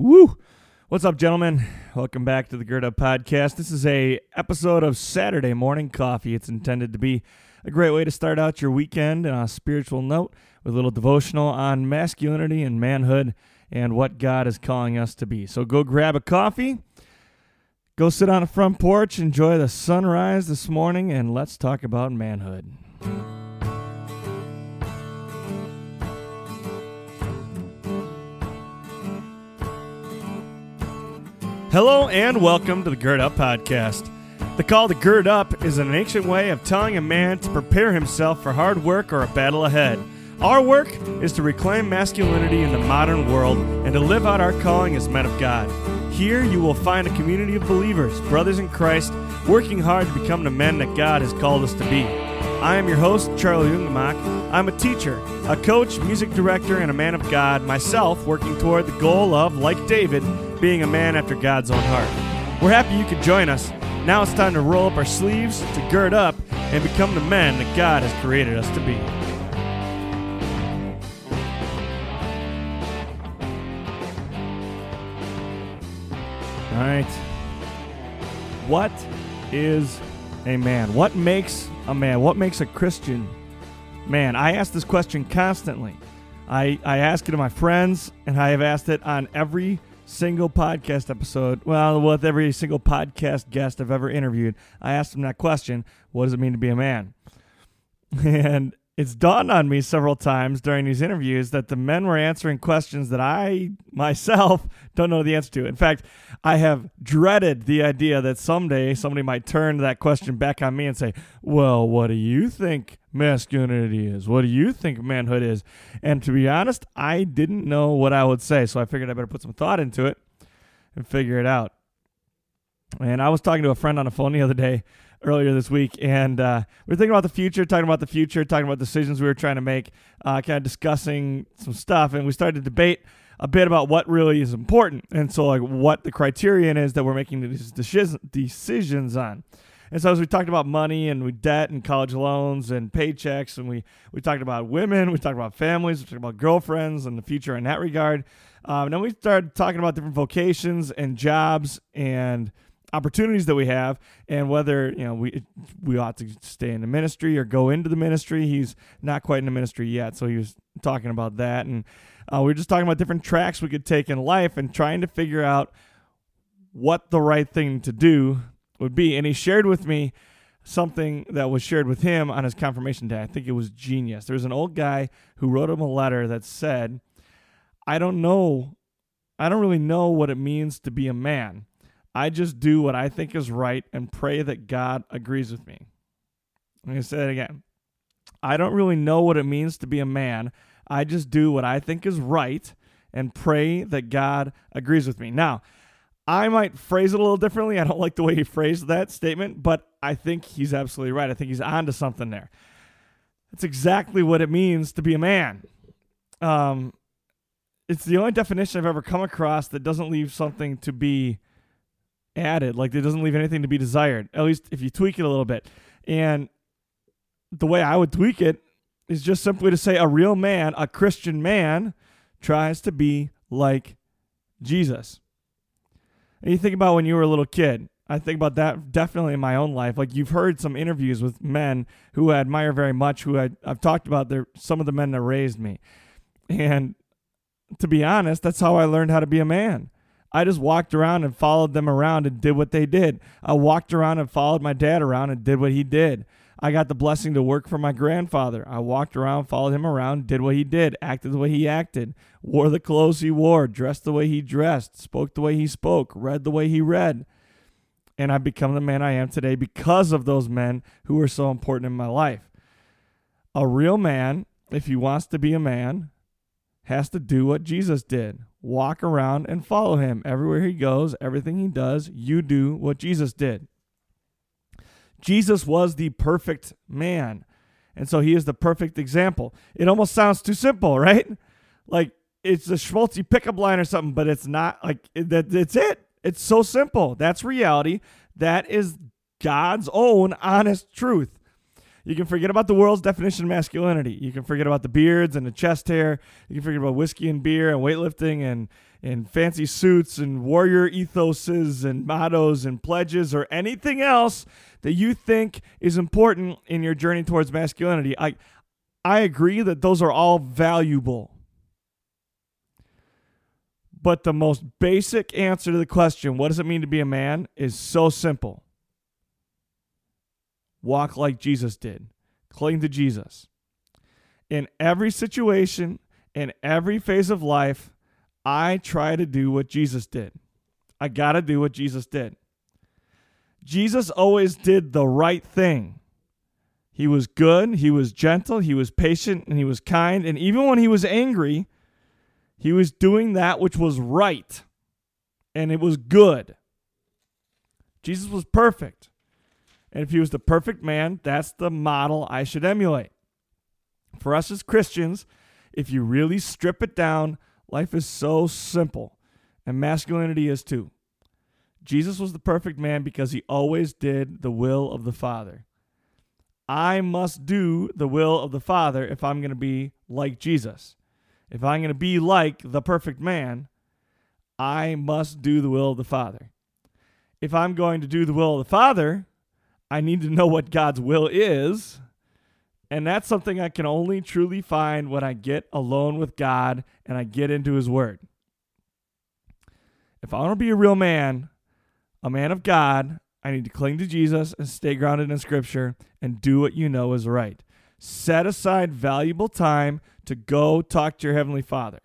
Woo! What's up, gentlemen? Welcome back to the Gird Up Podcast. This is a episode of Saturday Morning Coffee. It's intended to be a great way to start out your weekend on a spiritual note with a little devotional on masculinity and manhood and what God is calling us to be. So go grab a coffee, go sit on the front porch, enjoy the sunrise this morning, and let's talk about manhood. Hello and welcome to the Gird Up Podcast. The call to gird up is an ancient way of telling a man to prepare himself for hard work or a battle ahead. Our work is to reclaim masculinity in the modern world and to live out our calling as men of God. Here you will find a community of believers, brothers in Christ, working hard to become the men that God has called us to be. I am your host, Charlie Ungemach. I'm a teacher, a coach, music director, and a man of God, myself working toward the goal of, like David, being a man after God's own heart. We're happy you could join us. Now it's time to roll up our sleeves, to gird up, and become the men that God has created us to be. All right. What is a man? What makes a man? What makes a Christian man? I ask this question constantly. I, I ask it to my friends, and I have asked it on every single podcast episode. Well, with every single podcast guest I've ever interviewed, I asked them that question What does it mean to be a man? And it's dawned on me several times during these interviews that the men were answering questions that I myself don't know the answer to. In fact, I have dreaded the idea that someday somebody might turn that question back on me and say, Well, what do you think masculinity is? What do you think manhood is? And to be honest, I didn't know what I would say. So I figured I better put some thought into it and figure it out. And I was talking to a friend on the phone the other day earlier this week, and uh, we were thinking about the future, talking about the future, talking about decisions we were trying to make, uh, kind of discussing some stuff, and we started to debate a bit about what really is important, and so like what the criterion is that we're making these decisions on. And so as we talked about money and debt and college loans and paychecks, and we we talked about women, we talked about families, we talked about girlfriends and the future in that regard. Um, and then we started talking about different vocations and jobs and opportunities that we have and whether you know we we ought to stay in the ministry or go into the ministry he's not quite in the ministry yet so he was talking about that. And uh, we were just talking about different tracks we could take in life and trying to figure out what the right thing to do would be. And he shared with me something that was shared with him on his confirmation day. I think it was genius. There was an old guy who wrote him a letter that said i don't know i don't really know what it means to be a man I just do what I think is right and pray that God agrees with me. I'm going to say it again. I don't really know what it means to be a man. I just do what I think is right and pray that God agrees with me. Now, I might phrase it a little differently. I don't like the way he phrased that statement, but I think he's absolutely right. I think he's onto something there. That's exactly what it means to be a man. Um, it's the only definition I've ever come across that doesn't leave something to be added. Like it doesn't leave anything to be desired. At least if you tweak it a little bit. And the way I would tweak it is just simply to say a real man, a Christian man, tries to be like Jesus. And you think about when you were a little kid. I think about that definitely in my own life. Like you've heard some interviews with men who I admire very much, who I, I've talked about. They're some of the men that raised me, and to be honest, that's how I learned how to be a man. I just walked around and followed them around and did what they did. I walked around and followed my dad around and did what he did. I got the blessing to work for my grandfather. I walked around, followed him around, did what he did, acted the way he acted, wore the clothes he wore, dressed the way he dressed, spoke the way he spoke, read the way he read. And I've become the man I am today because of those men who were so important in my life. A real man, if he wants to be a man, has to do what Jesus did walk around and follow him. Everywhere he goes, everything he does, you do what Jesus did. Jesus was the perfect man. And so he is the perfect example. It almost sounds too simple, right? Like it's a schmaltzy pickup line or something, but it's not like that. It's it. It's so simple. That's reality. That is God's own honest truth. You can forget about the world's definition of masculinity. You can forget about the beards and the chest hair. You can forget about whiskey and beer and weightlifting and, and fancy suits and warrior ethoses and mottos and pledges or anything else that you think is important in your journey towards masculinity. I, I agree that those are all valuable. But the most basic answer to the question, what does it mean to be a man, is so simple. Walk like Jesus did, cling to Jesus. In every situation, in every phase of life, I try to do what Jesus did. I got to do what Jesus did. Jesus always did the right thing. He was good, he was gentle, he was patient, and he was kind. And even when he was angry, he was doing that which was right and it was good. Jesus was perfect. And if he was the perfect man, that's the model I should emulate. For us as Christians, if you really strip it down, life is so simple, and masculinity is too. Jesus was the perfect man because he always did the will of the Father. I must do the will of the Father if I'm going to be like Jesus. If I'm going to be like the perfect man, I must do the will of the Father. If I'm going to do the will of the Father, I need to know what God's will is. And that's something I can only truly find when I get alone with God and I get into His Word. If I want to be a real man, a man of God, I need to cling to Jesus and stay grounded in Scripture and do what you know is right. Set aside valuable time to go talk to your Heavenly Father.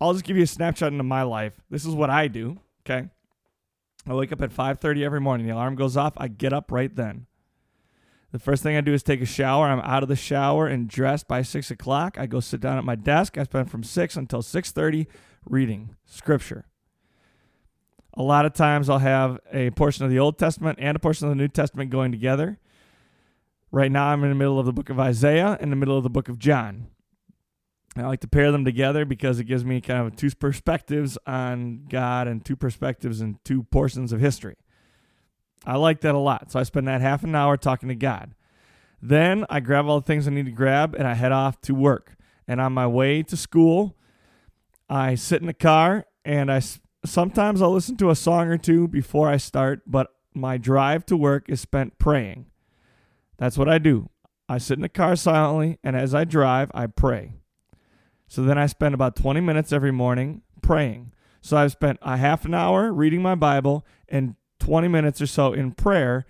I'll just give you a snapshot into my life. This is what I do, okay? I wake up at 5:30 every morning. The alarm goes off. I get up right then. The first thing I do is take a shower. I'm out of the shower and dressed by six o'clock. I go sit down at my desk. I spend from six until 6:30 reading Scripture. A lot of times I'll have a portion of the Old Testament and a portion of the New Testament going together. Right now, I'm in the middle of the book of Isaiah and the middle of the book of John. I like to pair them together because it gives me kind of two perspectives on God and two perspectives and two portions of history. I like that a lot. So I spend that half an hour talking to God. Then I grab all the things I need to grab and I head off to work. And on my way to school, I sit in the car and I sometimes I'll listen to a song or two before I start, but my drive to work is spent praying. That's what I do. I sit in the car silently, and as I drive, I pray. So then I spend about 20 minutes every morning praying. So I've spent a half an hour reading my Bible and 20 minutes or so in prayer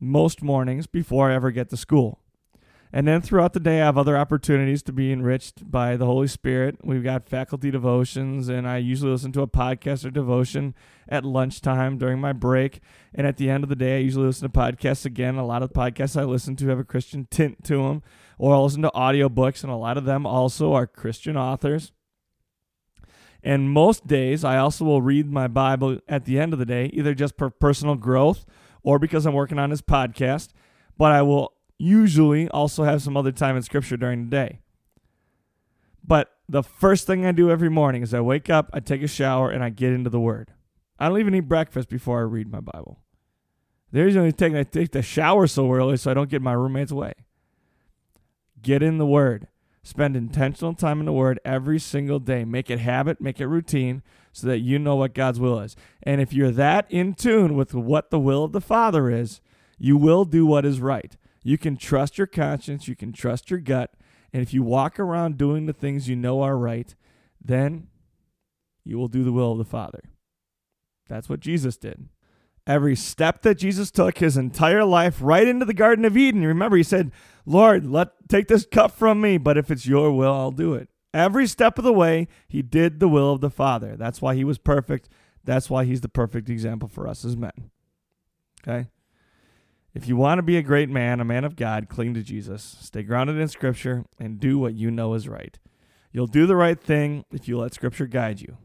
most mornings before I ever get to school. And then throughout the day, I have other opportunities to be enriched by the Holy Spirit. We've got faculty devotions, and I usually listen to a podcast or devotion at lunchtime during my break. And at the end of the day, I usually listen to podcasts again. A lot of the podcasts I listen to have a Christian tint to them, or I'll listen to audiobooks, and a lot of them also are Christian authors. And most days, I also will read my Bible at the end of the day, either just for personal growth or because I'm working on this podcast. But I will usually also have some other time in scripture during the day. But the first thing I do every morning is I wake up, I take a shower, and I get into the Word. I don't even eat breakfast before I read my Bible. There's only taking I take the shower so early so I don't get my roommate's way. Get in the Word. Spend intentional time in the Word every single day. Make it habit, make it routine, so that you know what God's will is. And if you're that in tune with what the will of the Father is, you will do what is right. You can trust your conscience, you can trust your gut, and if you walk around doing the things you know are right, then you will do the will of the Father. That's what Jesus did. Every step that Jesus took his entire life right into the Garden of Eden. Remember, he said, Lord, let take this cup from me, but if it's your will, I'll do it. Every step of the way, he did the will of the Father. That's why he was perfect. That's why he's the perfect example for us as men. Okay? If you want to be a great man, a man of God, cling to Jesus. Stay grounded in Scripture and do what you know is right. You'll do the right thing if you let Scripture guide you.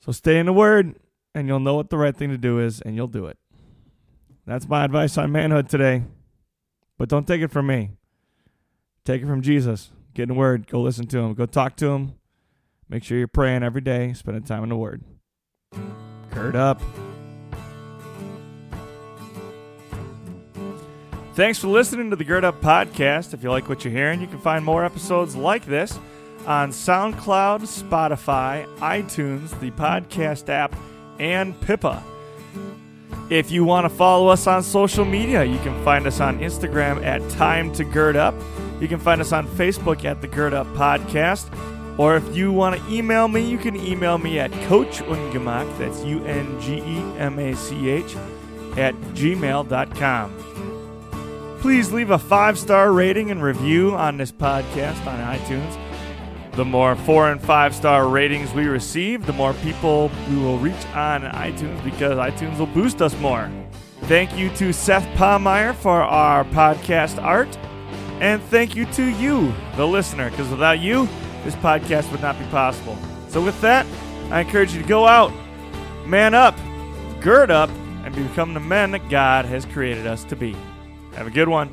So stay in the Word, and you'll know what the right thing to do is, and you'll do it. That's my advice on manhood today. But don't take it from me. Take it from Jesus. Get in the Word. Go listen to Him. Go talk to Him. Make sure you're praying every day, spending time in the Word. Gird up. Thanks for listening to the Gird Up Podcast. If you like what you're hearing, you can find more episodes like this on SoundCloud, Spotify, iTunes, the podcast app, and Pippa. If you want to follow us on social media, you can find us on Instagram at Time to Gird Up. You can find us on Facebook at the Gird Up Podcast. Or if you want to email me, you can email me at Coach Ungemach, that's U N G E M A C H, at gmail.com. Please leave a five star rating and review on this podcast on iTunes. The more four and five star ratings we receive, the more people we will reach on iTunes because iTunes will boost us more. Thank you to Seth Palmeyer for our podcast art. And thank you to you, the listener, because without you, this podcast would not be possible. So, with that, I encourage you to go out, man up, gird up, and become the men that God has created us to be. Have a good one.